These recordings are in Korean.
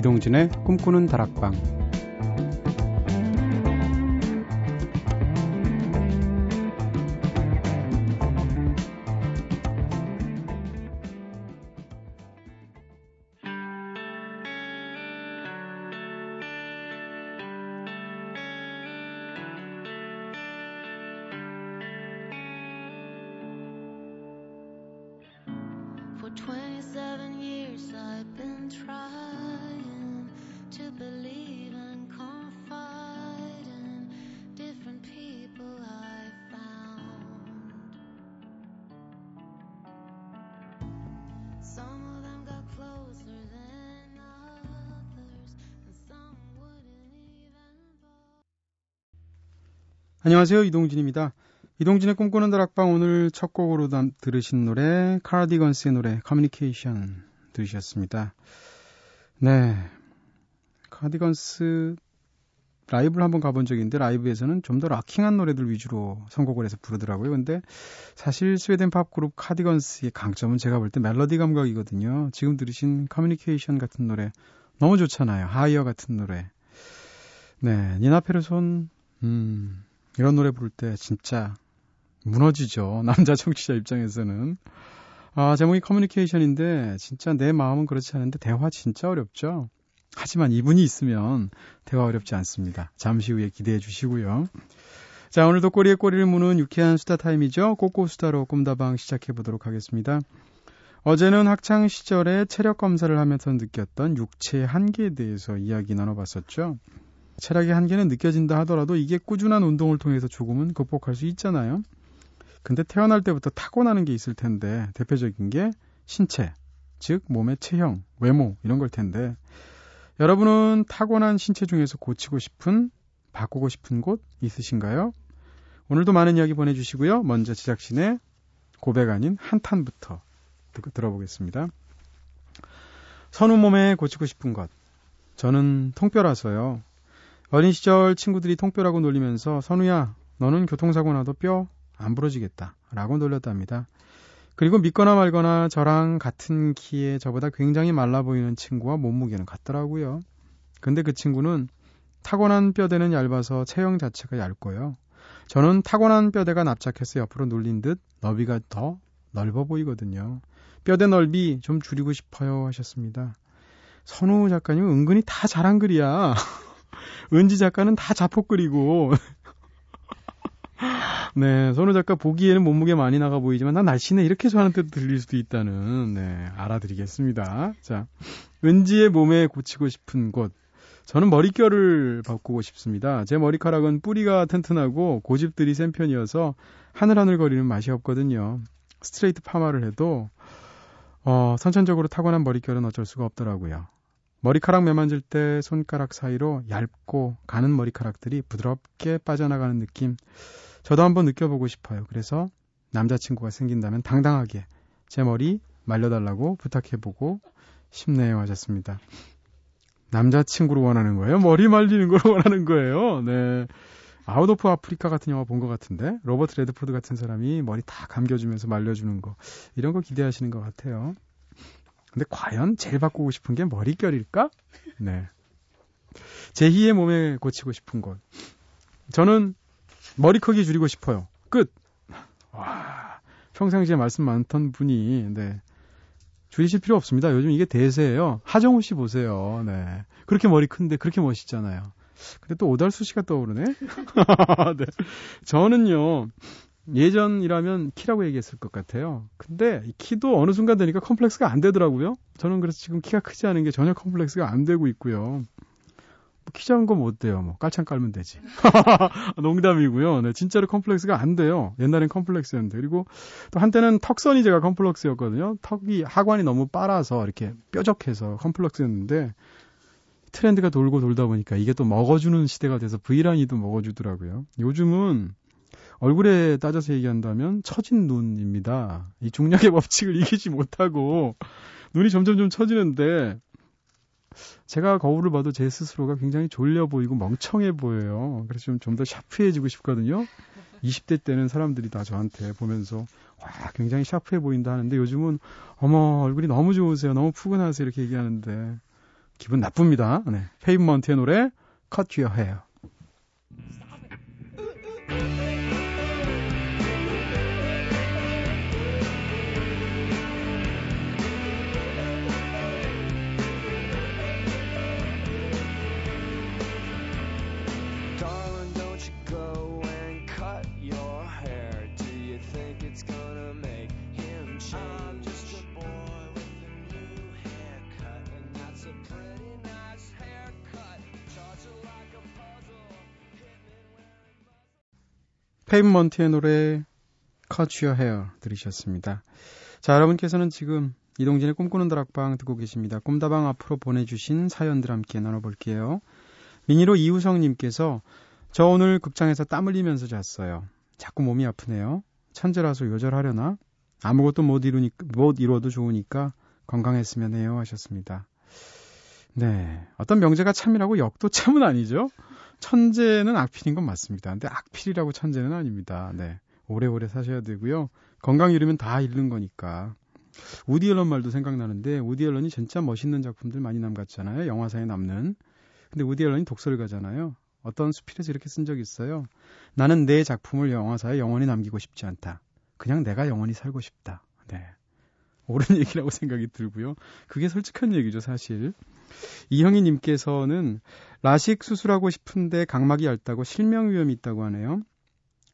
이동진의 꿈꾸는 다락방 안녕하세요 이동진입니다. 이동진의 꿈꾸는 다락방 오늘 첫 곡으로 담- 들으신 노래 카디건스의 노래 커뮤니케이션 들으셨습니다. 네, 카디건스 라이브를 한번 가본 적이 있는데 라이브에서는 좀 더 rocking한 노래들 위주로 선곡을 해서 부르더라고요. 근데 사실 스웨덴 팝 그룹 카디건스의 강점은 제가 볼 때 멜로디 감각이거든요. 지금 들으신 커뮤니케이션 같은 노래 너무 좋잖아요. 하이어 같은 노래. 네, 니나 페르손 음, 이런 노래 부를 때 진짜 무너지죠. 남자 청취자 입장에서는. 아, 제목이 커뮤니케이션인데 진짜 내 마음은 그렇지 않은데 대화 진짜 어렵죠. 하지만 이분이 있으면 대화 어렵지 않습니다. 잠시 후에 기대해 주시고요. 자, 오늘도 꼬리에 꼬리를 무는 유쾌한 수다 타임이죠. 꼬꼬 수다로 꿈다방 시작해 보도록 하겠습니다. 어제는 학창 시절에 체력 검사를 하면서 느꼈던 육체의 한계에 대해서 이야기 나눠봤었죠. 체력의 한계는 느껴진다 하더라도 이게 꾸준한 운동을 통해서 조금은 극복할 수 있잖아요. 근데 태어날 때부터 타고나는 게 있을 텐데 대표적인 게 신체, 즉 몸의 체형, 외모 이런 걸 텐데 여러분은 타고난 신체 중에서 고치고 싶은, 바꾸고 싶은 곳 있으신가요? 오늘도 많은 이야기 보내주시고요. 먼저 제작진의 고백 아닌 한탄부터 듣- 들어보겠습니다. 선우 몸에 고치고 싶은 것. 저는 통뼈라서요. 어린 시절 친구들이 통뼈라고 놀리면서 선우야, 너는 교통사고 나도 뼈 안 부러지겠다. 라고 놀렸답니다. 그리고 믿거나 말거나 저랑 같은 키에 저보다 굉장히 말라 보이는 친구와 몸무게는 같더라고요. 근데 그 친구는 타고난 뼈대는 얇아서 체형 자체가 얇고요. 저는 타고난 뼈대가 납작해서 옆으로 눌린 듯 너비가 더 넓어 보이거든요. 뼈대 넓이 좀 줄이고 싶어요 하셨습니다. 선우 작가님 은근히 다 잘한 글이야. 은지 작가는 다 자폭글이고 네, 선우 작가 보기에는 몸무게 많이 나가 보이지만 난 날씬해 이렇게 저하는 뜻 들릴 수도 있다는 네, 알아드리겠습니다. 자, 은지의 몸에 고치고 싶은 곳. 저는 머릿결을 바꾸고 싶습니다. 제 머리카락은 뿌리가 튼튼하고 고집들이 센 편이어서 하늘하늘 거리는 맛이 없거든요. 스트레이트 파마를 해도 어, 선천적으로 타고난 머릿결은 어쩔 수가 없더라고요. 머리카락 매만질 때 손가락 사이로 얇고 가는 머리카락들이 부드럽게 빠져나가는 느낌. 저도 한번 느껴보고 싶어요. 그래서 남자친구가 생긴다면 당당하게 제 머리 말려달라고 부탁해보고 싶네요 하셨습니다. 남자친구로 원하는 거예요? 머리 말리는 걸 원하는 거예요? 네. Out of Africa 같은 영화 본 것 같은데 로버트 레드포드 같은 사람이 머리 다 감겨주면서 말려주는 거 이런 거 기대하시는 것 같아요. 근데 과연 제일 바꾸고 싶은 게 머릿결일까? 네. 제2의 몸에 고치고 싶은 것. 저는 머리 크기 줄이고 싶어요. 끝. 와, 평상시에 말씀 많던 분이, 네. 줄이실 필요 없습니다. 요즘 이게 대세예요. 하정우 씨 보세요. 네. 그렇게 머리 큰데 그렇게 멋있잖아요. 근데 또 오달수 씨가 떠오르네? 네. 저는요, 예전이라면 키라고 얘기했을 것 같아요. 근데 이 키도 어느 순간 되니까 컴플렉스가 안 되더라고요. 저는 그래서 지금 키가 크지 않은 게 전혀 컴플렉스가 안 되고 있고요. 뭐 키 작은 건 뭐 어때요. 뭐 깔창 깔면 되지. 농담이고요. 네, 진짜로 컴플렉스가 안 돼요. 옛날엔 컴플렉스였는데. 그리고 또 한때는 턱선이 제가 컴플렉스였거든요. 턱이 하관이 너무 빨아서 이렇게 뾰족해서 컴플렉스였는데 트렌드가 돌고 돌다 보니까 이게 또 먹어주는 시대가 돼서 V라인이도 먹어주더라고요. 요즘은 얼굴에 따져서 얘기한다면 처진 눈입니다. 이 중력의 법칙을 이기지 못하고 눈이 점점 좀 처지는데 제가 거울을 봐도 제 스스로가 굉장히 졸려 보이고 멍청해 보여요. 그래서 좀 좀 더 샤프해지고 싶거든요. 20대 때는 사람들이 다 저한테 보면서 와 굉장히 샤프해 보인다 하는데 요즘은 어머 얼굴이 너무 좋으세요. 너무 푸근하세요. 이렇게 얘기하는데 기분 나쁩니다. 네. 페이브먼트의 노래 Cut Your Hair. Darling, 페이브먼트의 노래 Cut Your Hair 들으셨습니다. 자, 여러분께서는 지금 이동진의 꿈꾸는 다락방 듣고 계십니다. 꿈다방 앞으로 보내주신 사연들 함께 나눠볼게요. 미니로 이우성님께서 저 오늘 극장에서 땀 흘리면서 잤어요. 자꾸 몸이 아프네요. 천재라서 요절하려나? 아무것도 못 이루니 못 이루어도 좋으니까 건강했으면 해요 하셨습니다. 네, 어떤 명제가 참이라고 역도 참은 아니죠? 천재는 악필인 건 맞습니다. 근데 악필이라고 천재는 아닙니다. 네. 오래오래 사셔야 되고요. 건강 잃으면 다 잃는 거니까. 우디 앨런 말도 생각나는데 우디 앨런이 진짜 멋있는 작품들 많이 남겼잖아요. 영화사에 남는. 근데 우디 앨런이 독설가잖아요. 어떤 수필에서 이렇게 쓴 적이 있어요. 나는 내 작품을 영화사에 영원히 남기고 싶지 않다. 그냥 내가 영원히 살고 싶다. 네. 옳은 얘기라고 생각이 들고요. 그게 솔직한 얘기죠, 사실. 이형희 님께서는 라식 수술하고 싶은데 각막이 얇다고 실명 위험이 있다고 하네요.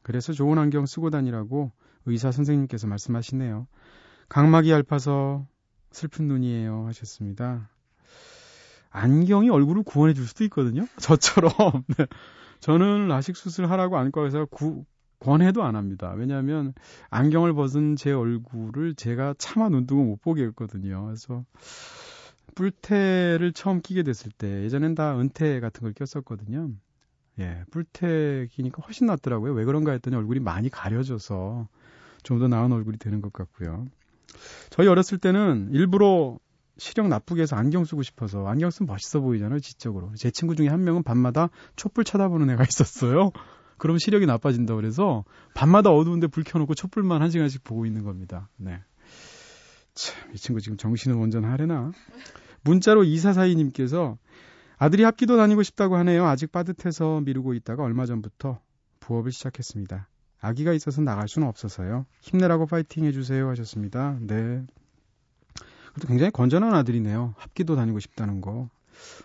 그래서 좋은 안경 쓰고 다니라고 의사 선생님께서 말씀하시네요. 각막이 얇아서 슬픈 눈이에요 하셨습니다. 안경이 얼굴을 구원해 줄 수도 있거든요. 저처럼. 네. 저는 라식 수술하라고 안과에서 구, 권해도 안 합니다. 왜냐하면 안경을 벗은 제 얼굴을 제가 차마 눈뜨고 못 보게 했거든요. 그래서 뿔테를 처음 끼게 됐을 때 예전엔 다 은퇴 같은 걸 꼈었거든요. 예, 뿔테 끼니까 훨씬 낫더라고요. 왜 그런가 했더니 얼굴이 많이 가려져서 좀 더 나은 얼굴이 되는 것 같고요. 저희 어렸을 때는 일부러 시력 나쁘게 해서 안경 쓰고 싶어서 안경 쓰면 멋있어 보이잖아요, 지적으로. 제 친구 중에 한 명은 밤마다 촛불 쳐다보는 애가 있었어요. 그럼 시력이 나빠진다 그래서 밤마다 어두운데 불 켜놓고 촛불만 한 시간씩 보고 있는 겁니다. 네. 참, 이 친구 지금 정신을 온전하려나? 문자로 이사사이님께서 아들이 합기도 다니고 싶다고 하네요. 아직 빠듯해서 미루고 있다가 얼마 전부터 부업을 시작했습니다. 아기가 있어서 나갈 수는 없어서요. 힘내라고 파이팅 해주세요 하셨습니다. 네. 그래도 굉장히 건전한 아들이네요. 합기도 다니고 싶다는 거.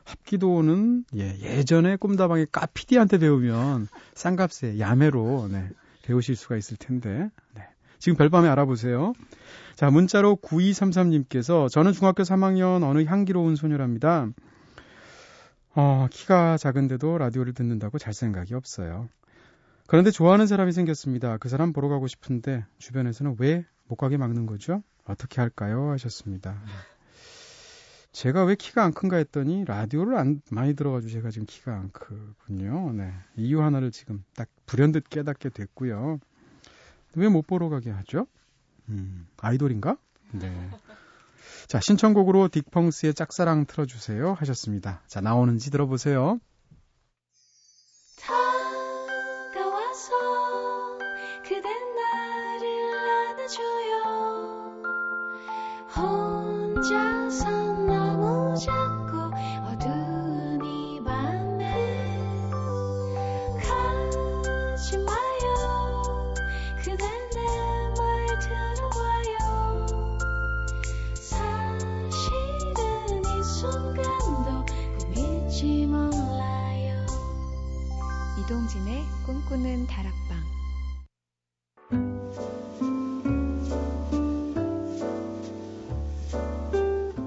합기도는 예, 예전에 꿈다방의 까피디한테 배우면 싼값에 야매로 네, 배우실 수가 있을 텐데. 네. 지금 별밤에 알아보세요. 자, 문자로 9233님께서 저는 중학교 3학년 어느 향기로운 소녀랍니다. 어, 키가 작은데도 라디오를 듣는다고 잘 생각이 없어요. 그런데 좋아하는 사람이 생겼습니다. 그 사람 보러 가고 싶은데 주변에서는 왜 못 가게 막는 거죠? 어떻게 할까요? 하셨습니다. 제가 왜 키가 안 큰가 했더니 라디오를 안 많이 들어가지고 제가 지금 키가 안 크군요. 네. 이유 하나를 지금 딱 불현듯 깨닫게 됐고요. 왜 못 보러 가게 하죠? 음, 아이돌인가? 네. 자, 신청곡으로 딕펑스의 짝사랑 틀어주세요 하셨습니다. 자, 나오는지 들어보세요. 이동진의 꿈꾸는 다락방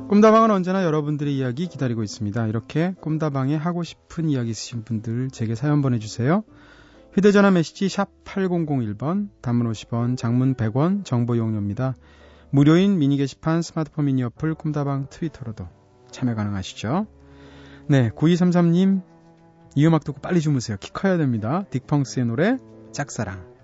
꿈다방은 언제나 여러분들의 이야기 기다리고 있습니다. 이렇게 꿈다방에 하고 싶은 이야기 있으신 분들 제게 사연 보내주세요. 휴대전화 메시지 샵 8001번, 단문 50원, 장문 100원, 정보 이용료입니다. 무료인 미니 게시판 스마트폰 미니 어플 꿈다방 트위터로도 참여 가능하시죠. 네, 9233님 이 음악 듣고 빨리 주무세요. 키 커야 됩니다. 딕펑스의 노래 짝사랑.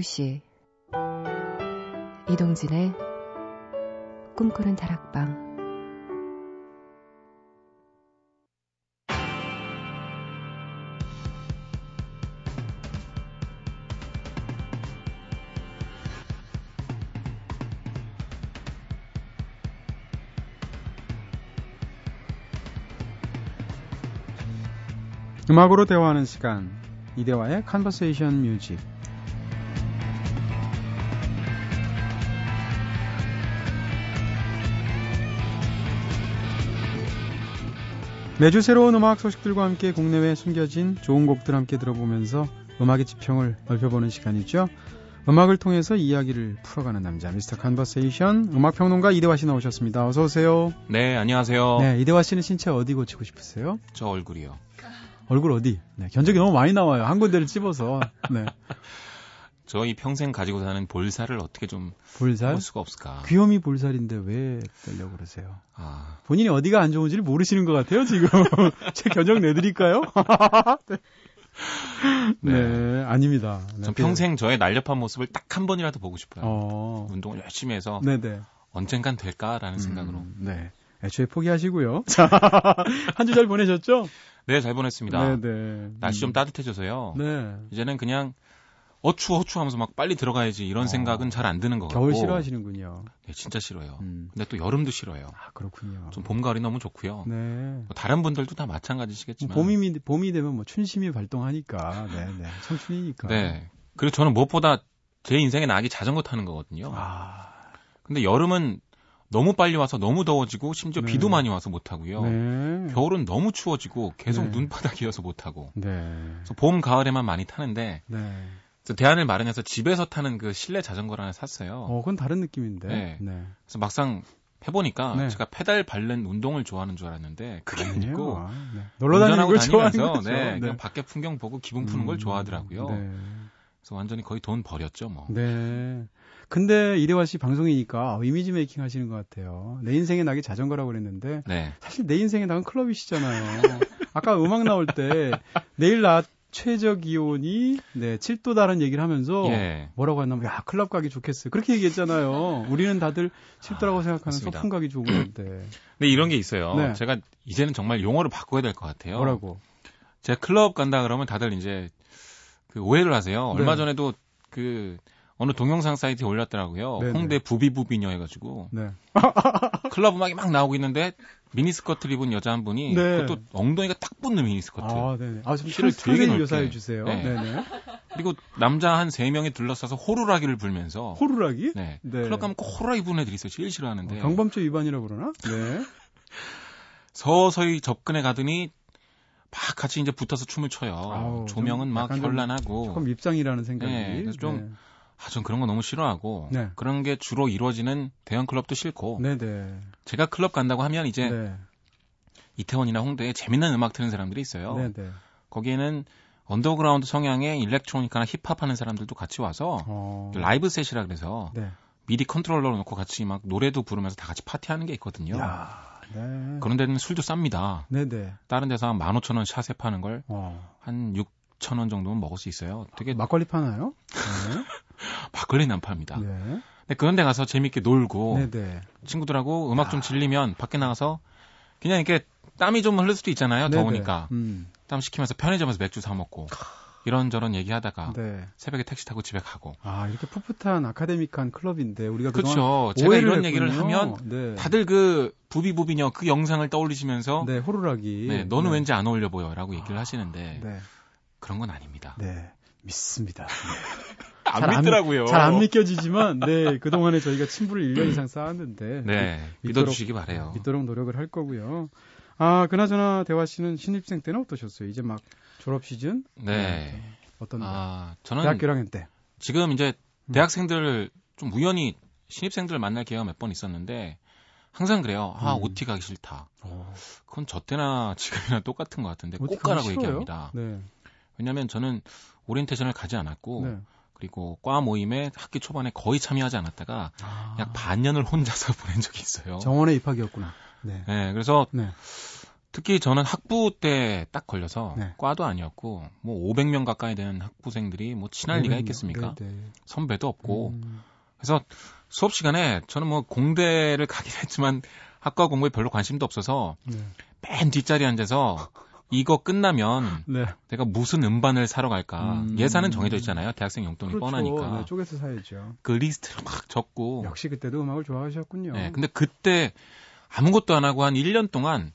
2시 이동진의 꿈꾸는 다락방. 음악으로 대화하는 시간 이대화의 Conversation Music 매주 새로운 음악 소식들과 함께 국내외 숨겨진 좋은 곡들 함께 들어보면서 음악의 지평을 넓혀보는 시간이죠. 음악을 통해서 이야기를 풀어가는 남자 미스터 Conversation 음악 평론가 이대화 씨 나오셨습니다. 어서 오세요. 네, 안녕하세요. 네, 이대화 씨는 신체 어디 고치고 싶으세요? 저 얼굴이요. 얼굴 어디? 네, 견적이 너무 많이 나와요. 한 군데를 찝어서. 네. 저희 평생 가지고 사는 볼살을 어떻게 좀 볼살? 볼 수가 없을까? 귀요미 볼살인데 왜 빼려고 그러세요? 아, 본인이 어디가 안 좋은지를 모르시는 것 같아요, 지금. 제 견적 내드릴까요? 네. 네. 아닙니다. 네, 전 평생 저의 날렵한 모습을 딱 한 번이라도 보고 싶어요. 어. 운동을 열심히 해서 네네. 언젠간 될까라는 생각으로. 음, 네. 애초에 포기하시고요. 자, 한주 잘 보내셨죠? 네, 잘 보냈습니다. 네네. 날씨 좀 음. 따뜻해져서요. 네. 이제는 그냥 어 추워 어 추워 하면서 막 빨리 들어가야지 이런 어. 생각은 잘 안 드는 것 같고. 겨울 싫어하시는군요. 네, 진짜 싫어요. 음. 근데 또 여름도 싫어요. 아, 그렇군요. 좀 봄, 가을이 너무 좋고요. 네. 뭐 다른 분들도 다 마찬가지시겠지만. 봄이, 봄이 되면 뭐 춘심이 발동하니까. 네 네. 청춘이니까. 네. 그리고 저는 무엇보다 제 인생의 낙이 자전거 타는 거거든요. 아. 근데 여름은 너무 빨리 와서 너무 더워지고 심지어 네. 비도 많이 와서 못 하고요. 네. 겨울은 너무 추워지고 계속 네. 눈바닥이어서 못 하고. 네. 그래서 봄, 가을에만 많이 타는데 네. 대안을 마련해서 집에서 타는 그 실내 자전거를 하나 샀어요. 어, 그건 다른 느낌인데. 네. 네. 그래서 막상 해보니까 네. 제가 페달 밟는 운동을 좋아하는 줄 알았는데 그게 아니고 아니에요. 네. 놀러 다니는 걸 좋아하는 다니면서 거죠. 네, 그냥 밖에 풍경 보고 기분 푸는 걸 음, 좋아하더라고요. 네. 그래서 완전히 거의 돈 버렸죠, 뭐. 네. 근데 이대화 씨 방송이니까 이미지 메이킹 하시는 것 같아요. 내 인생의 낙이 자전거라고 그랬는데 네. 사실 내 인생의 낙은 클럽이시잖아요. 아까 음악 나올 때 내일 낮 최저 기온이 네 7도 다라는 얘기를 하면서 예. 뭐라고 했냐면 야 클럽 가기 좋겠어요. 그렇게 얘기했잖아요. 우리는 다들 7도라고 아, 생각하는. 소풍 가기 좋은 건데 근데 이런 게 있어요. 네. 제가 이제는 정말 용어를 바꿔야 될 것 같아요. 뭐라고? 제가 클럽 간다 그러면 다들 이제 그 오해를 하세요. 네. 얼마 전에도 그 어느 동영상 사이트에 올렸더라고요. 네네. 홍대 부비부비녀 해가지고 네. 클럽 음악이 막 나오고 있는데 미니스커트를 입은 여자 한 분이 네. 그것도 엉덩이가 딱 붙는 미니스커트. 아, 네. 아, 좀 선- 되게 넓게. 묘사해 주세요. 네. 네, 네. 그리고 남자 한 세 명이 둘러싸서 호루라기를 불면서 호루라기? 네. 네. 클럽 가면 꼭 호루라기 부는 애들이 있어요. 제일 싫어하는데 어, 경범죄 위반이라고 그러나? 네. 서서히 접근해 가더니 막 같이 이제 붙어서 춤을 춰요. 아우, 조명은 좀 막 현란하고. 조금 밉상이라는 생각이. 네, 좀 아, 전 그런 거 너무 싫어하고 네. 그런 게 주로 이루어지는 대형 클럽도 싫고 네, 네. 제가 클럽 간다고 하면 이제 네. 이태원이나 홍대에 재밌는 음악 트는 사람들이 있어요. 네, 네. 거기에는 언더그라운드 성향의 electronica나 힙합 하는 사람들도 같이 와서 어. live set이라 그래서 네. MIDI controller 놓고 같이 막 노래도 부르면서 다 같이 파티하는 게 있거든요. 야. 네. 그런 데는 술도 쌉니다. 네, 네. 다른 데서 한 15,000원 샷에 파는 걸 어. 한 6,000원 정도면 먹을 수 있어요. 되게 막걸리 파나요? 네. 막걸리는 안 팝니다. 네. 근데 그런 데 가서 재밌게 놀고 네, 네. 친구들하고 음악 좀 질리면 밖에 나가서 그냥 이렇게 땀이 좀 흐를 수도 있잖아요. 네, 더우니까. 네. 음. 땀 식히면서 편의점에서 맥주 사 먹고 이런저런 얘기하다가 네. 새벽에 택시 타고 집에 가고. 아, 이렇게 풋풋한 아카데믹한 클럽인데 우리가 그렇죠. 제가 이런 얘기를 했군요. 하면 네. 다들 그 부비부비녀 그 영상을 떠올리시면서 네, 호루라기. 네, 너는 네. 왠지 안 어울려 보여라고 얘기를 하시는데 네. 그런 건 아닙니다. 네. 믿습니다. 안잘 안- 믿더라고요. 잘 안 믿겨지지만, 네, 그동안에 저희가 친분을 1년 이상 쌓았는데, 네, 믿도록- 믿어주시기 바래요. 믿도록 노력을 할 거고요. 아, 그나저나 대화 씨는 신입생 때는 어떠셨어요? 이제 막 졸업 시즌? 네. 어떤 아, 저는 대학교 1학년 때. 지금 이제 음. 대학생들 좀 우연히 신입생들 만날 기회가 몇 번 있었는데 항상 그래요. 아, 음. OT 가기 싫다. 그건 저 때나 지금이나 똑같은 것 같은데 꼭 가라고 가기 얘기합니다. 네. 왜냐하면 저는 오리엔테이션을 가지 않았고 네. 그리고 과 모임에 학기 초반에 거의 참여하지 않았다가 아, 약 반년을 혼자서 보낸 적이 있어요. 정원의 입학이었구나. 네. 네, 그래서 네. 특히 저는 학부 때 딱 걸려서 네. 과도 아니었고 뭐 500명 가까이 되는 학부생들이 뭐 친할 리가 있겠습니까? 네, 네. 선배도 없고 음, 그래서 수업 시간에 저는 뭐 공대를 가긴 했지만 학과 공부에 별로 관심도 없어서 네. 맨 뒷자리에 앉아서 이거 끝나면 네. 내가 무슨 음반을 사러 갈까 음. 예산은 정해져 있잖아요 대학생 용돈이 그렇죠. 뻔하니까 네, 쪼개서 사야죠. 그 리스트를 막 적고 역시 그때도 음악을 좋아하셨군요. 네, 근데 그때 아무것도 안 하고 한 1년 동안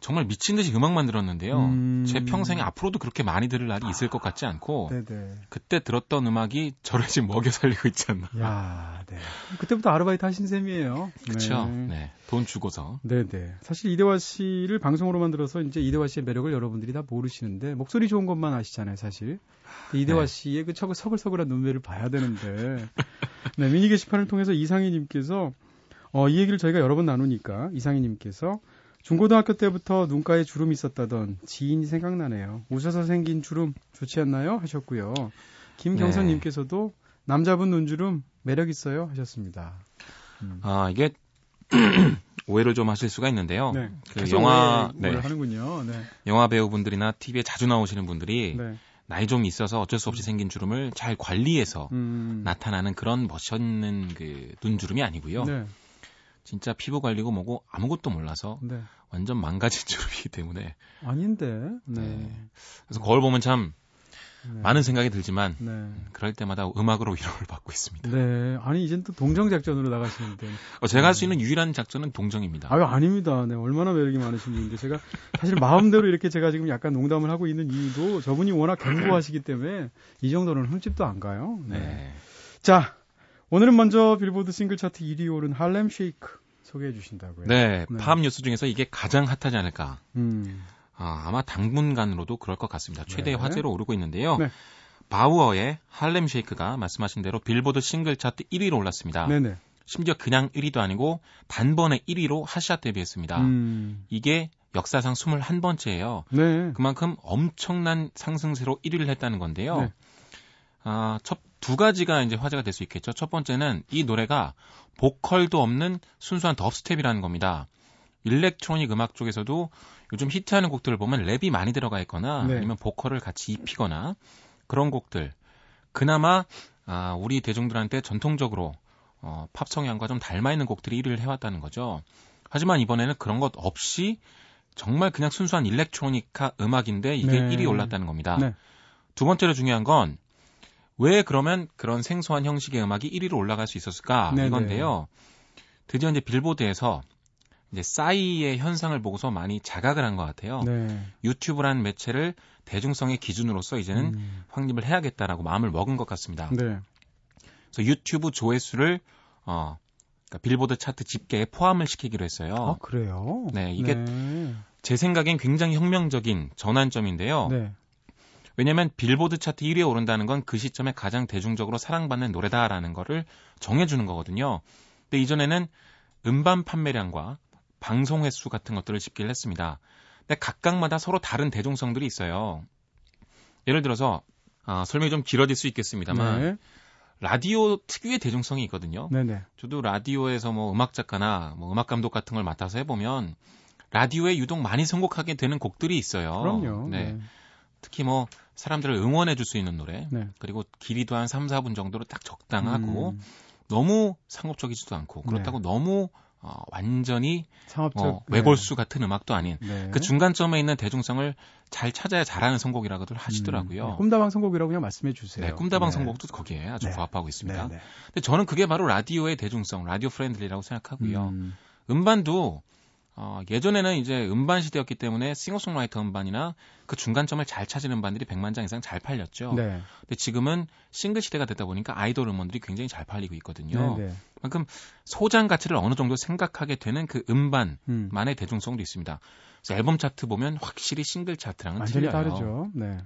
정말 미친 듯이 음악 만 들었는데요. 음. 제 평생에 앞으로도 그렇게 많이 들을 날이 있을 것 같지 않고 네네. 그때 들었던 음악이 저를 지금 먹여 살리고 있지 않나. 야, 네. 그때부터 아르바이트 하신 셈이에요. 그렇죠. 네. 네. 돈 주고서. 네 네. 사실 이대화 씨를 방송으로만 들어서 이제 이대화 씨의 매력을 여러분들이 다 모르시는데 목소리 좋은 것만 아시잖아요, 사실. 이대화 네. 씨의 그 척- 서글서글한 눈매를 봐야 되는데. 네, 미니 게시판을 통해서 이상희 님께서 어, 이 얘기를 저희가 여러 번 나누니까 이상희 님께서 중고등학교 때부터 눈가에 주름이 있었다던 지인이 생각나네요. 웃어서 생긴 주름 좋지 않나요? 하셨고요. 김경선님께서도 남자분 눈주름 매력 있어요 하셨습니다. 음. 아, 이게 오해를 좀 하실 수가 있는데요. 네. 그 영화 네. 하는군요. 네. 영화 배우분들이나 TV에 자주 나오시는 분들이 네. 나이 좀 있어서 어쩔 수 없이 생긴 주름을 잘 관리해서 음. 나타나는 그런 멋있는 그 눈주름이 아니고요. 네. 진짜 피부 관리고 뭐고 아무것도 몰라서 네. 완전 망가진 주름이기 때문에 아닌데. 네. 네. 그래서 거울 보면 참 네. 많은 생각이 들지만 네. 그럴 때마다 음악으로 위로를 받고 있습니다. 네. 아니 이젠 또 동정 작전으로 나가시는데. 어, 제가 할수 있는 유일한 작전은 동정입니다. 아유 아닙니다. 네. 얼마나 매력이 많으신 분인데 제가 사실 마음대로 이렇게 제가 지금 약간 농담을 하고 있는 이유도 저분이 워낙 견고하시기 때문에 이 정도는 흠집도 안 가요. 네. 네. 자. 오늘은 먼저 빌보드 싱글 차트 1위 오른 할렘 쉐이크 소개해 주신다고요. 네, 네. 팝 뉴스 중에서 이게 가장 hot하지 않을까. 음. 아, 아마 당분간으로도 그럴 것 같습니다. 최대의 네. 화제로 오르고 있는데요. 네. 바우어의 Harlem Shake가 말씀하신 대로 빌보드 싱글 차트 1위로 올랐습니다. 네네. 심지어 그냥 1위도 아니고 단번에 1위로 핫샷 데뷔했습니다. 음. 이게 역사상 21번째예요. 네. 그만큼 엄청난 상승세로 1위를 했다는 건데요. 네. 아, 첫 두 가지가 이제 화제가 될 수 있겠죠. 첫 번째는 이 노래가 보컬도 없는 순수한 dubstep이라는 겁니다. electronic 음악 쪽에서도 요즘 히트하는 곡들을 보면 랩이 많이 들어가 있거나 네. 아니면 보컬을 같이 입히거나 그런 곡들. 그나마 아, 우리 대중들한테 전통적으로 어, 팝 성향과 좀 닮아 있는 곡들이 1위를 해왔다는 거죠. 하지만 이번에는 그런 것 없이 정말 그냥 순수한 일렉트로니카 음악인데 이게 네. 1위 올랐다는 겁니다. 네. 두 번째로 중요한 건 왜 그러면 그런 생소한 형식의 음악이 1위로 올라갈 수 있었을까 네네. 이건데요. 드디어 이제 빌보드에서 이제 싸이의 현상을 보고서 많이 자각을 한 것 같아요. 네. 유튜브라는 매체를 대중성의 기준으로서 이제는 음. 확립을 해야겠다라고 마음을 먹은 것 같습니다. 네. 그래서 유튜브 조회수를 어 그러니까 빌보드 차트 집계에 포함을 시키기로 했어요. 아, 그래요? 네, 이게 네. 제 생각엔 굉장히 혁명적인 전환점인데요. 네. 왜냐하면 빌보드 차트 1위에 오른다는 건 그 시점에 가장 대중적으로 사랑받는 노래다라는 거를 정해주는 거거든요. 근데 이전에는 음반 판매량과 방송 횟수 같은 것들을 집계를 했습니다. 근데 각각마다 서로 다른 대중성들이 있어요. 예를 들어서 아, 설명이 좀 길어질 수 있겠습니다만 네. 라디오 특유의 대중성이 있거든요. 네네. 저도 라디오에서 뭐 음악 작가나 뭐 음악 감독 같은 걸 맡아서 해보면 라디오에 유독 많이 선곡하게 되는 곡들이 있어요. 그럼요. 네. 특히 뭐 사람들을 응원해 줄 수 있는 노래 네. 그리고 길이도 한 3, 4분 정도로 딱 적당하고 음, 너무 상업적이지도 않고 그렇다고 너무 어, 완전히 상업적 어, 외골수 같은 음악도 아닌 네. 그 중간점에 있는 대중성을 잘 찾아야 잘하는 선곡이라고들 하시더라고요. 음, 네, 꿈다방 선곡이라고 그냥 말씀해 주세요. 네, 꿈다방 네. 선곡도 거기에 아주 네. 부합하고 있습니다. 네, 네. 근데 저는 그게 바로 라디오의 대중성, radio friendly라고 생각하고요. 음, 음반도 어, 예전에는 이제 음반 시대였기 때문에 싱어송라이터 음반이나 그 중간점을 잘 찾은 음반들이 100만 장 이상 잘 팔렸죠. 네. 근데 지금은 싱글 시대가 되다 보니까 아이돌 음원들이 굉장히 잘 팔리고 있거든요. 네, 네. 그만큼 소장 가치를 어느 정도 생각하게 되는 그 음반만의 음, 대중성도 있습니다. 그래서 앨범 차트 보면 확실히 싱글 차트랑은 완전히 틀려요. 다르죠. 네.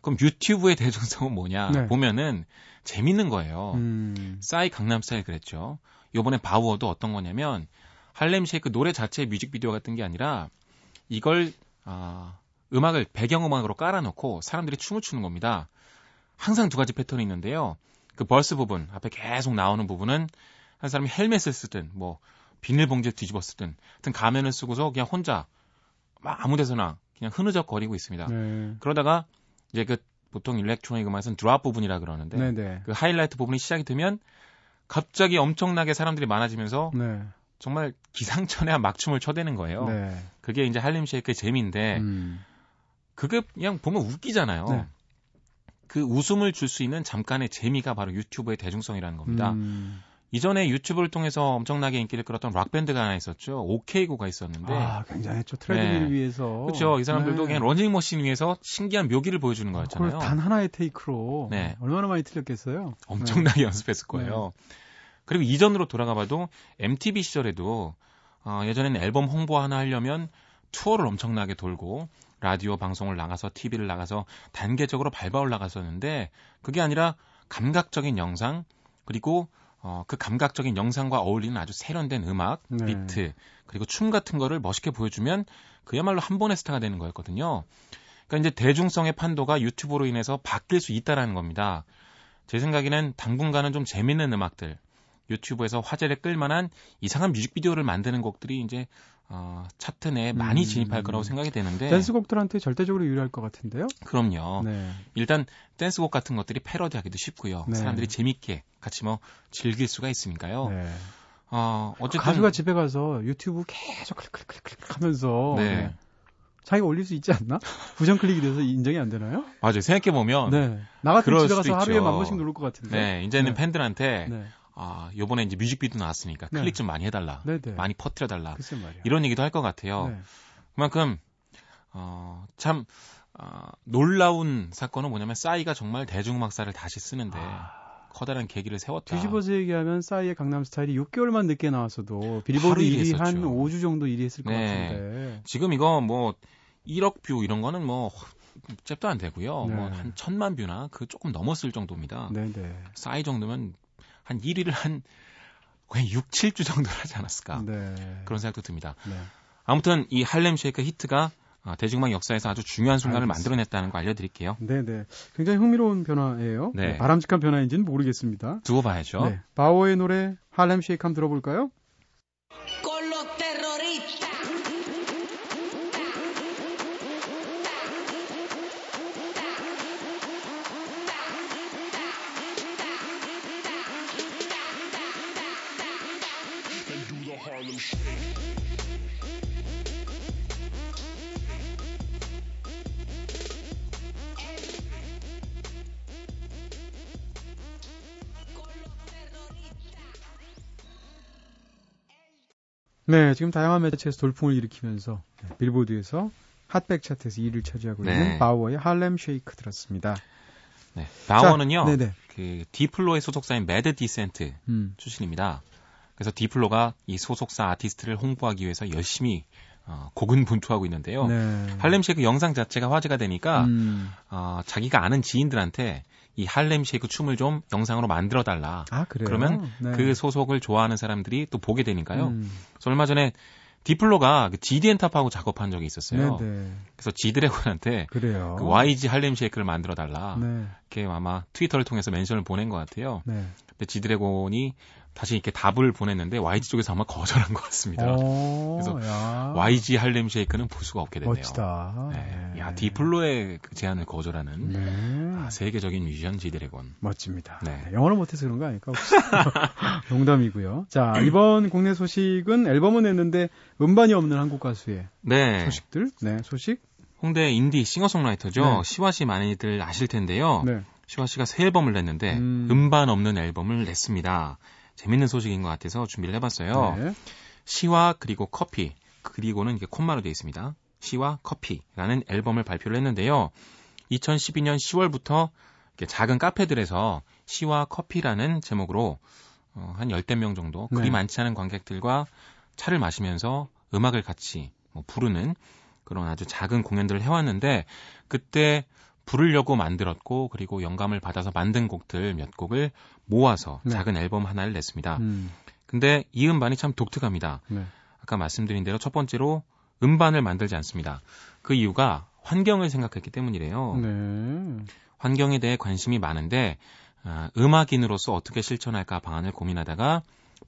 그럼 유튜브의 대중성은 뭐냐 네. 보면은 재밌는 거예요. 음, 싸이 강남스타일 그랬죠. 요번에 바우어도 어떤 거냐면 Harlem Shake 노래 자체의 뮤직비디오 같은 게 아니라 이걸 아, 음악을 배경음악으로 깔아놓고 사람들이 춤을 추는 겁니다. 항상 두 가지 패턴이 있는데요. 그 verse 부분 앞에 계속 나오는 부분은 한 사람이 헬멧을 쓰든 뭐 비닐봉지를 뒤집어 쓰든 하여튼 가면을 쓰고서 그냥 혼자 막 아무데서나 그냥 흐느적거리고 있습니다. 네. 그러다가 이제 그 보통 electronic 음악에서는 drop 부분이라 그러는데 네, 네. 그 하이라이트 부분이 시작이 되면 갑자기 엄청나게 사람들이 많아지면서 네. 정말 기상천외한 막춤을 쳐대는 거예요. 네. 그게 이제 Harlem Shake의 재미인데 음. 그게 그냥 보면 웃기잖아요. 네. 그 웃음을 줄 수 있는 잠깐의 재미가 바로 유튜브의 대중성이라는 겁니다. 음. 이전에 유튜브를 통해서 엄청나게 인기를 끌었던 락 밴드가 하나 있었죠. OK Go가 있었는데 아, 굉장했죠. 트레드밀 네. 위에서. 그렇죠. 이 사람들도 네. 그냥 러닝 머신 위에서 신기한 묘기를 보여주는 거였잖아요. 단 하나의 테이크로 네. 얼마나 많이 틀렸겠어요. 엄청나게 연습했을 거예요. 그리고 이전으로 돌아가봐도 MTV 시절에도 어, 예전에는 앨범 홍보 하나 하려면 투어를 엄청나게 돌고 라디오 방송을 나가서 TV를 나가서 단계적으로 밟아 올라갔었는데 그게 아니라 감각적인 영상 그리고 어, 그 감각적인 영상과 어울리는 아주 세련된 음악, 네. 비트 그리고 춤 같은 거를 멋있게 보여주면 그야말로 한 번의 스타가 되는 거였거든요. 그러니까 이제 대중성의 판도가 유튜브로 인해서 바뀔 수 있다라는 겁니다. 제 생각에는 당분간은 좀 재밌는 음악들, 유튜브에서 화제를 끌만한 이상한 뮤직비디오를 만드는 곡들이 이제 어, 차트 내에 많이 음. 진입할 거라고 생각이 되는데 댄스곡들한테 절대적으로 유리할 것 같은데요. 그럼요. 네. 일단 댄스곡 같은 것들이 패러디하기도 쉽고요. 네. 사람들이 재밌게 같이 뭐 즐길 수가 있으니까요. 네. 어, 어쨌든 가수가 집에 가서 유튜브 계속 클릭클릭클릭 하면서 네. 네. 자기가 올릴 수 있지 않나? 부정 클릭이 돼서 인정이 안 되나요? 맞아요. 생각해 보면 네. 네. 나 그럴 집에 가서 하루에. 만 번씩 누를 것 같은데. 이제는 네. 팬들한테 네. 아, 요번에 이제 뮤직비디오 나왔으니까 네. 클릭 좀 많이 해달라. 네, 네. 많이 말이야. 이런 얘기도 할 것 같아요. 네. 그만큼 어, 참 어, 놀라운 사건은 뭐냐면 싸이가 정말 대중음악사를 다시 쓰는데 커다란 계기를 세웠다. 아. 뒤집어서 얘기하면 싸이의 강남 스타일이 6개월만 늦게 나왔어도 빌보드 하루 1위 일위 한 했었죠. 5주 정도 1위 했을 것 네. 같은데. 지금 이거 뭐 1억 뷰 이런 거는 뭐 잽도 안 되고요. 네. 뭐한 천만 뷰나 그 조금 넘었을 정도입니다. 네, 네. 싸이 정도면 한 1위를 한 거의 6, 7주 정도 하지 않았을까. 네. 그런 생각도 듭니다. 네. 아무튼 이 Harlem Shake 히트가 아, 대중음악 역사에서 아주 중요한 순간을 알겠습니다. 만들어냈다는 거 알려드릴게요. 네, 네. 굉장히 흥미로운 변화예요. 네. 바람직한 변화인지는 모르겠습니다. 두고 봐야죠. 네. 바오의 노래 할렘 쉐이크 한번 들어볼까요? 네, 지금 다양한 매체에서 돌풍을 일으키면서 네, 빌보드에서 핫백 차트에서 2위를 차지하고 네. 있는 바우어의 Harlem Shake 들었습니다. 네. 바우어는요, 자, 네네. 그 디플로의 소속사인 Mad Decent 음. 출신입니다. 그래서 디플로가 이 소속사 아티스트를 홍보하기 위해서 열심히 어, 고군분투하고 있는데요. 네. Harlem Shake 영상 자체가 화제가 되니까 음. 어, 자기가 아는 지인들한테 이 Harlem Shake 춤을 좀 영상으로 만들어 달라. 아, 그래요? 그러면 네. 그 소속을 좋아하는 사람들이 또 보게 되니까요. 음. 그래서 얼마 전에 디플로가 그 GD & TOP하고 작업한 적이 있었어요. 네, 네. 그래서 지드래곤한테 그래요. 그 YG Harlem Shake를 만들어 달라. 네. 이렇게 아마 트위터를 통해서 mention을 보낸 것 같아요. 네. 근데 지드래곤이 다시 이렇게 답을 보냈는데 YG 쪽에서 아마 거절한 것 같습니다. 어, 그래서 야. YG Harlem Shake는 볼 수가 없게 됐네요. 멋지다. 네. 야 디플로의 그 제안을 거절하는 네. 아, 세계적인 뮤지션 지드래곤. 멋집니다. 네. 네, 영어를 못해서 그런 거 아닐까? 혹시? 농담이고요. 자, 이번 국내 소식은 앨범은 냈는데 음반이 없는 한국 가수의 네. 소식들. 네, 소식. 홍대 인디 싱어송라이터죠. 네. 시화 씨 많이들 아실 텐데요. 네. 시화 씨가 새 앨범을 냈는데 음. 음. 반 없는 앨범을 냈습니다. 재밌는 소식인 것 같아서 준비를 해봤어요. 네. 시와 그리고 커피 그리고는 이게 콤마로 되어 있습니다. 시와 커피라는 앨범을 발표를 했는데요. 2012년 10월부터 작은 카페들에서 시와 커피라는 제목으로 어, 한 열댓 명 정도 그리 네. 많지 않은 관객들과 차를 마시면서 음악을 같이 뭐 부르는 그런 아주 작은 공연들을 해왔는데 그때 부르려고 만들었고 그리고 영감을 받아서 만든 곡들 몇 곡을 모아서 네. 작은 앨범 하나를 냈습니다. 음. 근데 이 음반이 참 독특합니다. 네. 아까 말씀드린 대로 첫 번째로 음반을 만들지 않습니다. 그 이유가 환경을 생각했기 때문이래요. 네. 환경에 대해 관심이 많은데 아, 음악인으로서 어떻게 실천할까 방안을 고민하다가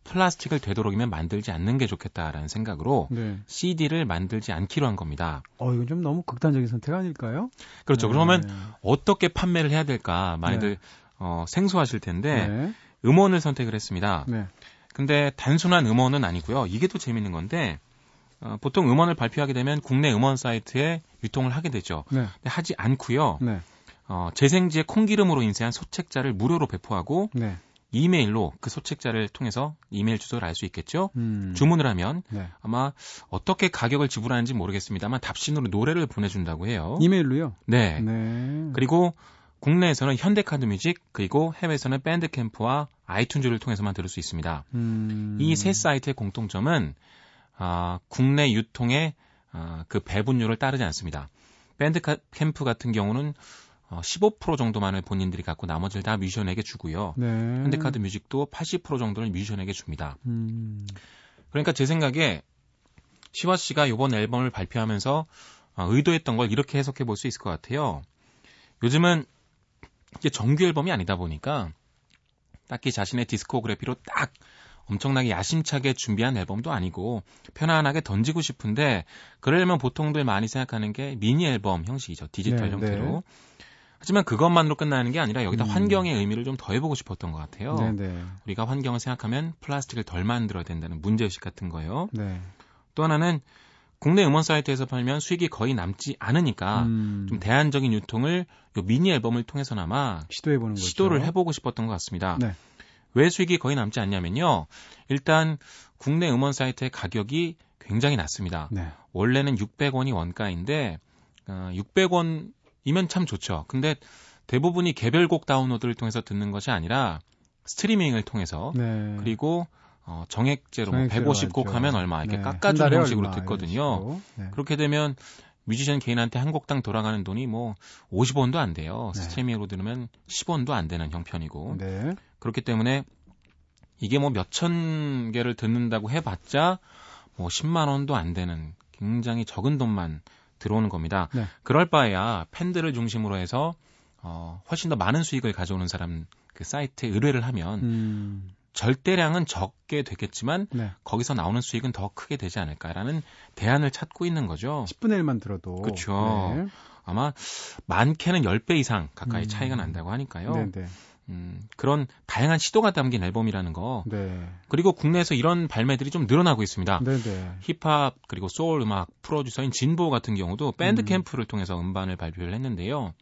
플라스틱을 되도록이면 만들지 않는 게 좋겠다라는 생각으로 네. CD를 만들지 않기로 한 겁니다. 어, 이건 좀 너무 극단적인 선택 아닐까요? 그렇죠. 네. 그러면 어떻게 판매를 해야 될까 많이들 네. 어, 생소하실 텐데 네. 음원을 선택을 했습니다. 네. 근데 단순한 음원은 아니고요. 이게 또 재밌는 건데 어, 보통 음원을 발표하게 되면 국내 음원 사이트에 유통을 하게 되죠. 네. 근데 하지 않고요. 네. 어, 재생지의 콩기름으로 인쇄한 소책자를 무료로 배포하고 네. 이메일로 그 소책자를 통해서 이메일 주소를 알 수 있겠죠. 음. 주문을 하면 네. 아마 어떻게 가격을 지불하는지 모르겠습니다만 답신으로 노래를 보내준다고 해요. 이메일로요? 네. 네. 그리고 국내에서는 현대카드뮤직 그리고 해외에서는 밴드캠프와 아이튠즈를 통해서만 들을 수 있습니다. 음. 이세 사이트의 공통점은 아, 국내 유통의 아, 그 배분율을 따르지 않습니다. 밴드캠프 같은 경우는 어, 15% 정도만을 본인들이 갖고 나머지를 다 뮤지션에게 주고요. 네. 현대카드 뮤직도 80% 정도를 뮤지션에게 줍니다. 음. 그러니까 제 생각에 시화 씨가 이번 앨범을 발표하면서 어, 의도했던 걸 이렇게 해석해 볼 수 있을 것 같아요. 요즘은 이게 정규 앨범이 아니다 보니까 딱히 자신의 디스코그래피로 딱 엄청나게 야심차게 준비한 앨범도 아니고 편안하게 던지고 싶은데 그러려면 보통들 많이 생각하는 게 미니 앨범 형식이죠. 디지털 네, 형태로. 네. 하지만 그것만으로 끝나는 게 아니라 여기다 음. 환경의 의미를 좀 더해보고 싶었던 것 같아요. 네, 네. 우리가 환경을 생각하면 플라스틱을 덜 만들어야 된다는 문제의식 같은 거요. 네. 또 하나는 국내 음원 사이트에서 팔면 수익이 거의 남지 않으니까 음. 좀 대안적인 유통을 요 미니 앨범을 통해서나마 시도해 보는 거죠. 시도를 해보고 싶었던 것 같습니다. 네. 왜 수익이 거의 남지 않냐면요. 일단 국내 음원 사이트의 가격이 굉장히 낮습니다. 네. 원래는 600원이 원가인데 어, 600원 이면 참 좋죠. 근데 대부분이 개별곡 다운로드를 통해서 듣는 것이 아니라 스트리밍을 통해서 네. 그리고 어, 정액제로 뭐 정액제로 150곡 하죠. 하면 얼마 이렇게 네. 한 깎아주는 형식으로 듣거든요. 네. 그렇게 되면 뮤지션 개인한테 한 곡당 돌아가는 돈이 뭐 50원도 안 돼요. 네. 스트리밍으로 들으면 10원도 안 되는 형편이고. 네. 그렇기 때문에 이게 뭐 몇천 개를 듣는다고 해봤자 뭐 10만 원도 안 되는 굉장히 적은 돈만 들어오는 겁니다. 네. 그럴 바에야 팬들을 중심으로 해서 어, 훨씬 더 많은 수익을 가져오는 사람 그 사이트에 의뢰를 하면 음. 절대량은 적게 되겠지만 네. 거기서 나오는 수익은 더 크게 되지 않을까라는 대안을 찾고 있는 거죠. 10분의 1만 들어도. 그쵸. 네. 아마 많게는 10배 이상 가까이 음. 차이가 난다고 하니까요. 네, 네. 음, 그런 다양한 시도가 담긴 앨범이라는 거. 네. 그리고 국내에서 이런 발매들이 좀 늘어나고 있습니다. 네, 네. 힙합 그리고 소울 음악 프로듀서인 진보 같은 경우도 밴드 음. camp를 통해서 음반을 발표를 했는데요.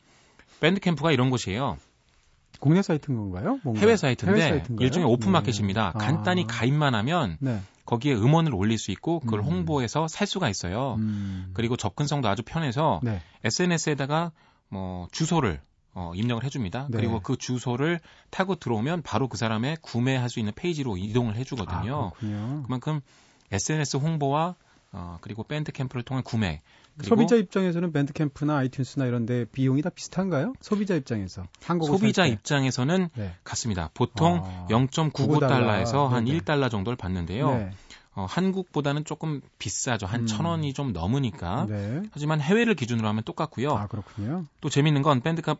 Bandcamp가 이런 곳이에요. 국내 사이트인 건가요? 뭔가? 해외 사이트인데 해외 사이트인가요? 일종의 오픈 네. 마켓입니다. 아. 간단히 가입만 하면 네. 거기에 음원을 올릴 수 있고 그걸 음. 홍보해서 살 수가 있어요. 음. 그리고 접근성도 아주 편해서 네. SNS에다가 뭐 주소를 어, 입력을 해줍니다. 네. 그리고 그 주소를 타고 들어오면 바로 그 사람의 구매할 수 있는 페이지로 이동을 해주거든요. 아. 그만큼 SNS 홍보와 어, 그리고 Bandcamp를 통한 구매 소비자 입장에서는 Bandcamp나 iTunes나 이런 데 비용이 다 비슷한가요? 소비자 입장에서. 소비자. 입장에서는 네. 같습니다. 보통 아, 0.99달러에서 한 네네. 1달러 정도를 받는데요. 네. 어, 한국보다는 조금 비싸죠. 한 음. 천 원이 좀 넘으니까. 네. 하지만 해외를 기준으로 하면 똑같고요. 아, 그렇군요. 또 재밌는 건 Bandcam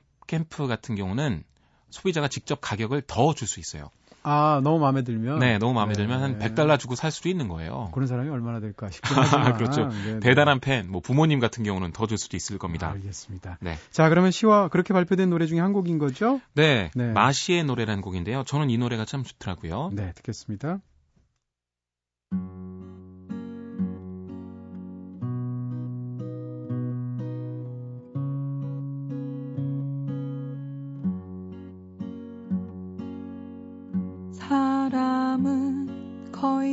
프 같은 경우는 소비자가 직접 가격을 더 줄 수 있어요. 아, 너무 마음에 들면. 네, 너무 마음에 네. 들면 한 100달러 주고 살 수도 있는 거예요. 그런 사람이 얼마나 될까 싶긴 하지만. 그렇죠. 네, 네. 대단한 팬, 뭐 부모님 같은 경우는 더 줄 수도 있을 겁니다. 알겠습니다. 네. 자, 그러면 시와 그렇게 발표된 노래 중에 한 곡인 거죠? 네, 네. 마시의 노래라는 곡인데요. 저는 이 노래가 참 좋더라고요. 네, 듣겠습니다. 사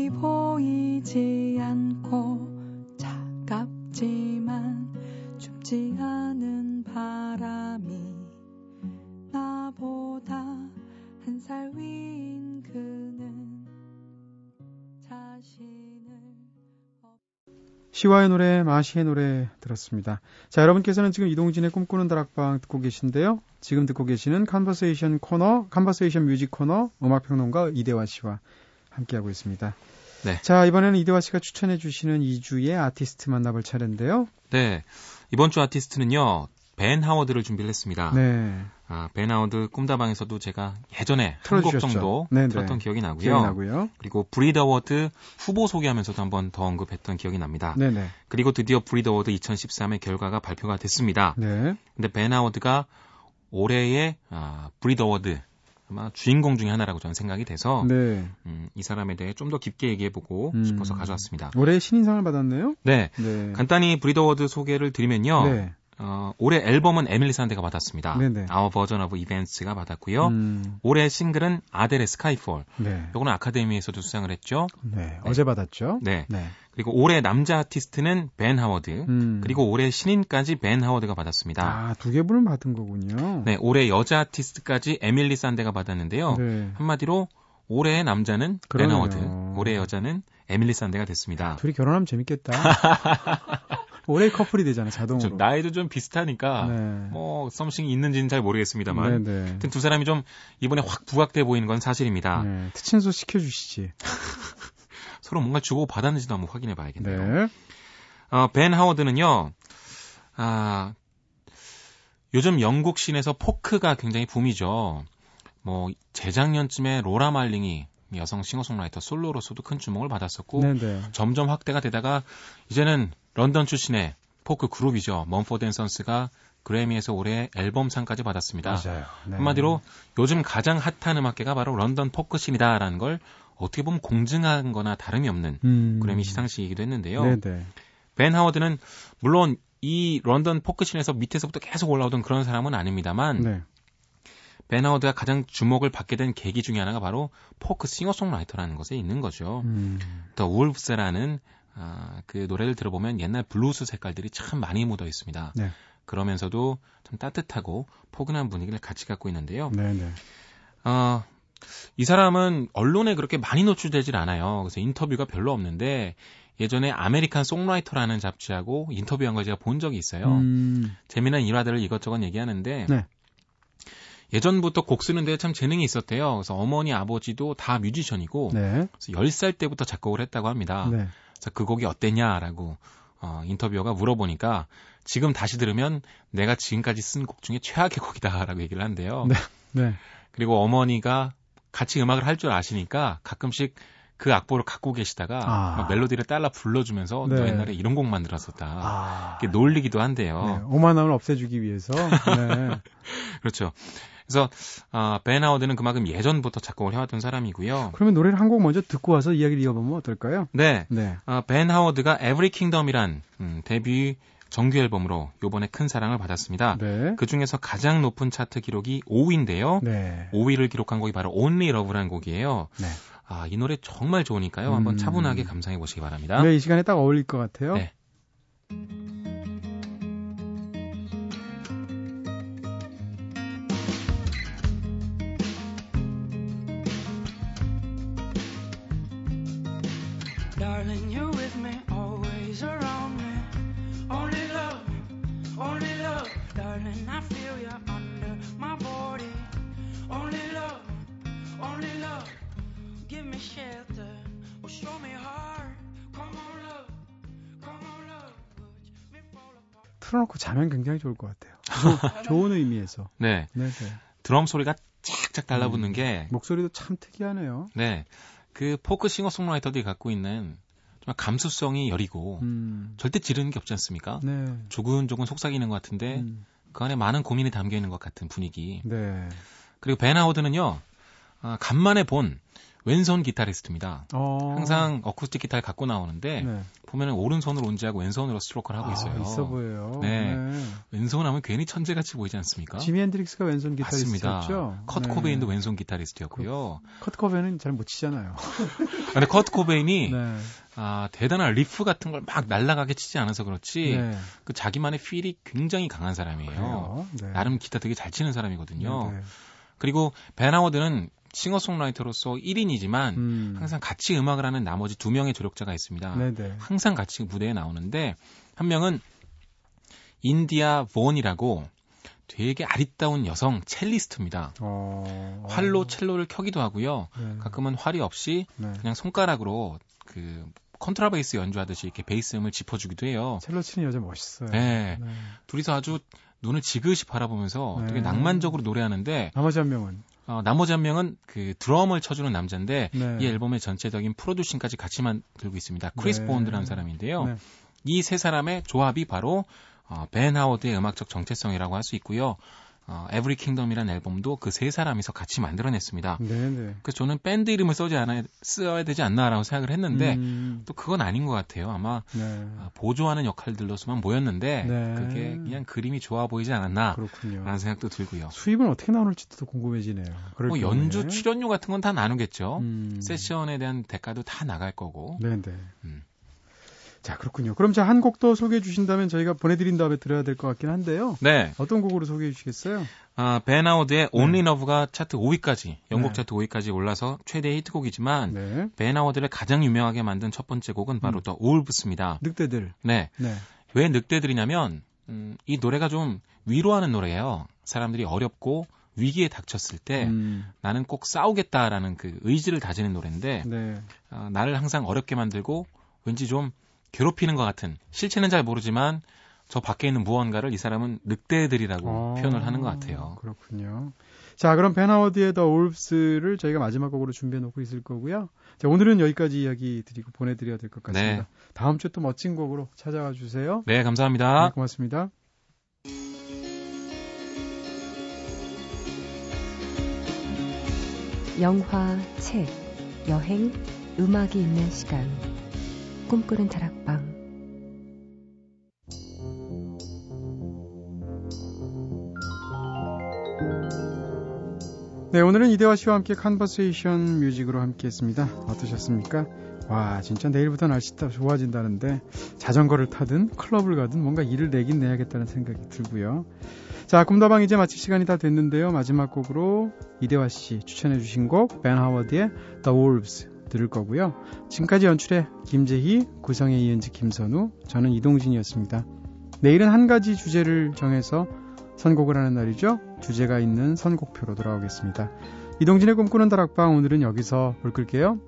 보이지 않고 차갑지만 춥지 않은 바람이 나보다 한 살 위인 그는 자신을 시와의 노래, 시와의 노래 들었습니다. 자, 여러분께서는 지금 이동진의 꿈꾸는 다락방 듣고 계신데요. 지금 듣고 계시는 conversation 코너, conversation music 코너, 음악평론가 이대화 씨와 함께하고 있습니다. 네. 자, 이번에는 이대화 씨가 추천해 주시는 이 주의 아티스트 만나볼 차례인데요. 네, 이번 주 아티스트는요. 벤 하워드를 준비를 했습니다. 네. 아, 벤 하워드 꿈다방에서도 제가 예전에 한 곡. 정도 네네. 틀었던 기억이 나고요. 기억이 나고요. 그리고 Brit Award 후보 소개하면서도 한번 더 언급했던 기억이 납니다. 네네. 그리고 드디어 Brit Award 2013의 결과가 발표가 됐습니다. 네. 근데 벤 하워드가 올해의 아, Brit Award 아마 주인공 중에 하나라고 저는 생각이 돼서 네. 음, 이 사람에 대해 좀 더 깊게 얘기해보고 음. 싶어서 가져왔습니다. 올해 신인상을 받았네요. 네, 네. 간단히 Brit Award 소개를 드리면요. 네. 어, 올해 앨범은 에밀리 산데가 받았습니다. 네네. Our Version of Events가 받았고요. 음, 올해 싱글은 아델의 Skyfall. 네. 요거는 아카데미에서도 수상을 했죠. 네. 어제 받았죠. 네. 네. 그리고 올해 남자 아티스트는 벤 하워드. 음. 그리고 올해 신인까지 벤 하워드가 받았습니다. 아, 두 개 분을 받은 거군요. 네, 올해 여자 아티스트까지 에밀리 산데가 받았는데요. 네. 한마디로 올해의 남자는 벤 그러네요. 하워드, 올해의 여자는 에밀리 산데가 됐습니다. 둘이 결혼하면 재밌겠다. 올해 커플이 되잖아, 자동으로. 좀 나이도 좀 비슷하니까 네. 뭐 썸씽이 있는지는 잘 모르겠습니다만 네네. 하여튼 두 사람이 좀 이번에 확 부각돼 보이는 건 사실입니다. 네. 특친소 시켜 주시지. 서로 뭔가 주고 받았는지도 한번 확인해 봐야겠네요. 네. 어, 벤 하워드는요, 아, 요즘 영국 scene에서 포크가 굉장히 붐이죠. 뭐, 재작년쯤에 로라 말링이 여성 싱어송라이터 솔로로서도 큰 주목을 받았었고, 네네. 점점 확대가 되다가, 이제는 런던 출신의 포크 그룹이죠. Mumford & Sons가 그래미에서 올해 앨범상까지 받았습니다. 네. 한마디로 요즘 가장 핫한 음악계가 바로 런던 포크 scene이다라는 걸 어떻게 보면 공증한 거나 다름이 없는 음. 그래미 시상식이기도 했는데요. 네네. 벤 하워드는 물론 이 런던 포크 scene에서 밑에서부터 계속 올라오던 그런 사람은 아닙니다만 네. 벤 하워드가 가장 주목을 받게 된 계기 중에 하나가 바로 포크 싱어송라이터라는 것에 있는 거죠. 음. The Wolves라는 아, 그 노래를 들어보면 옛날 블루스 색깔들이 참 많이 묻어 있습니다. 네. 그러면서도 좀 따뜻하고 포근한 분위기를 같이 갖고 있는데요. 네네. 어, 이 사람은 언론에 그렇게 많이 노출되질 않아요. 그래서 인터뷰가 별로 없는데 예전에 American Songwriter라는 잡지하고 인터뷰한 걸 제가 본 적이 있어요. 음. 재미난 일화들을 이것저것 얘기하는데 네. 예전부터 곡 쓰는 데에 참 재능이 있었대요. 그래서 어머니 아버지도 다 뮤지션이고 네. 그래서 10살 때부터 작곡을 했다고 합니다. 네. 그래서 그 곡이 어땠냐라고 어, 인터뷰어가 물어보니까 지금 다시 들으면 내가 지금까지 쓴 곡 중에 최악의 곡이다라고 얘기를 한대요. 네. 네. 그리고 어머니가 같이 음악을 할 줄 아시니까 가끔씩 그 악보를 갖고 계시다가 아. 막 멜로디를 따라 불러주면서 네. 너 옛날에 이런 곡 만들었었다. 아. 이렇게 놀리기도 네. 한대요. 오만함을 없애주기 위해서. 네. 그렇죠. 그래서 아, 벤 하워드는 그만큼 예전부터 작곡을 해왔던 사람이고요. 그러면 노래를 한 곡 먼저 듣고 와서 이야기를 이어보면 어떨까요? 네, 네. 아, 벤 하워드가 Every Kingdom이란 음, 데뷔 정규 앨범으로 요번에 큰 사랑을 받았습니다. 네. 그 중에서 가장 높은 차트 기록이 5위인데요. 네. 5위를 기록한 곡이 바로 Only Love라는 곡이에요. 네. 아, 이 노래 정말 좋으니까요. 한번 음. 차분하게 감상해 보시기 바랍니다. 네, 이 시간에 딱 어울릴 것 같아요. 네. 자면 굉장히 좋을 것 같아요. 조- 좋은 의미에서. 네. 네, 네. 드럼 소리가 착착 달라붙는 음. 게 목소리도 참 특이하네요. 네. 그 포크 싱어송라이터들이 갖고 있는 정말 감수성이 여리고 음. 절대 지르는 게 없지 않습니까? 네. 조근조근 속삭이는 것 같은데 음. 그 안에 많은 고민이 담겨 있는 것 같은 분위기. 네. 그리고 벤 하워드는요. 아, 간만에 본 왼손 기타리스트입니다. 어. 항상 어쿠스틱 기타를 갖고 나오는데 네. 보면은 오른손으로 운지하고 왼손으로 스트로크를 하고 있어요. 아, 있어 보여요. 네. 왼손 하면 괜히 천재같이 보이지 않습니까? 지미 핸드릭스가 왼손. 기타리스트였죠. 컷 네. 코베인도 왼손 기타리스트였고요. 컷 코베인은 잘 못 치잖아요. 근데 컷 코베인이 네. 아, 대단한 리프 같은 걸 막 날라가게 치지 않아서 그렇지 네. 그 자기만의 feel이 굉장히 강한 사람이에요. 네. 나름 기타 되게 잘 치는 사람이거든요. 네, 네. 그리고 벤 하워드는 싱어송라이터로서 1인이지만 음. 항상 같이 음악을 하는 나머지 두 명의 조력자가 있습니다. 네네. 항상 같이 무대에 나오는데 한 명은 인디아 본이라고 되게 아리따운 여성 첼리스트입니다. 어. 활로 첼로를 켜기도 하고요. 네. 가끔은 활이 없이 네. 그냥 손가락으로 그 컨트라베이스 연주하듯이 이렇게 베이스 음을 짚어주기도 해요. 첼로 치는 여자 멋있어요. 네. 네. 둘이서 아주 눈을 지그시 바라보면서 네. 되게 낭만적으로 노래하는데 나머지 한 명은 어, 나머지 한 명은 그 드럼을 쳐주는 남자인데 네. 이 앨범의 전체적인 프로듀싱까지 같이 만들고 있습니다. 크리스 네. 본드라는 사람인데요. 네. 이세 사람의 조합이 바로 어, 벤 하워드의 음악적 정체성이라고 할 수 있고요. 어, 에브리 킹덤이라는 앨범도 그 세 사람이서 같이 만들어냈습니다. 네네. 그래서 저는 밴드 이름을 써지 않아 써야 되지 않나라고 생각을 했는데 음, 또 그건 아닌 것 같아요. 아마 네. 아, 보조하는 역할들로서만 모였는데 네. 그게 그냥 그림이 좋아 보이지 않았나라는 그렇군요. 생각도 들고요. 수입은 어떻게 나올지도 또 궁금해지네요. 뭐. 연주 출연료 같은 건 다 나누겠죠. 음. 세션에 대한 대가도 다 나갈 거고. 네네. 음. 자 그렇군요. 그럼 자 한 곡 더 소개해 주신다면 저희가 보내드린 다음에 들어야 될 것 같긴 한데요. 네. 어떤 곡으로 소개해 주시겠어요? 아, 벤 하워드의 Only Love가 차트 5위까지, 영국 네. 차트 5위까지 올라서 최대 히트곡이지만 네. 벤 하워드를 가장 유명하게 만든 첫 번째 곡은 바로 음. 더 올브스입니다. 늑대들. 네. 네. 왜 늑대들이냐면 음, 이 노래가 좀 위로하는 노래예요. 사람들이 어렵고 위기에 닥쳤을 때 음, 나는 꼭 싸우겠다라는 그 의지를 다지는 노래인데 네. 어, 나를 항상 어렵게 만들고 왠지 좀 괴롭히는 것 같은 실체는 잘 모르지만 저 밖에 있는 무언가를 이 사람은 늑대들이라고 아, 표현을 하는 것 같아요. 그렇군요. 자, 그럼 베나워드의 더 올브스를 저희가 마지막 곡으로 준비해 놓고 있을 거고요. 자, 오늘은 여기까지 이야기 드리고 보내드려야 될 것 같습니다. 네. 다음 주에 또 멋진 곡으로 찾아와 주세요. 네, 감사합니다. 네, 고맙습니다. 영화, 책, 여행, 음악이 있는 시간. 꿈꾸는 다락방. 네, 오늘은 이대화 씨와 함께 컨버세이션 뮤직으로 함께 했습니다. 어떠셨습니까? 와, 진짜 내일부터 날씨 딱 좋아진다는데 자전거를 타든 클럽을 가든 뭔가 일을 내긴 내야겠다는 생각이 들고요. 자, 꿈다방 이제 마칠 시간이 다 됐는데요. 마지막 곡으로 이대화 씨 추천해 주신 곡 벤 하워드의 The Wolves 들을 거고요. 지금까지 연출의 김재희, 구성의 이은지, 김선우, 저는 이동진이었습니다. 내일은 한 가지 주제를 정해서 선곡을 하는 날이죠. 주제가 있는 선곡표로 돌아오겠습니다. 이동진의 꿈꾸는 다락방 오늘은 여기서 물 끌게요.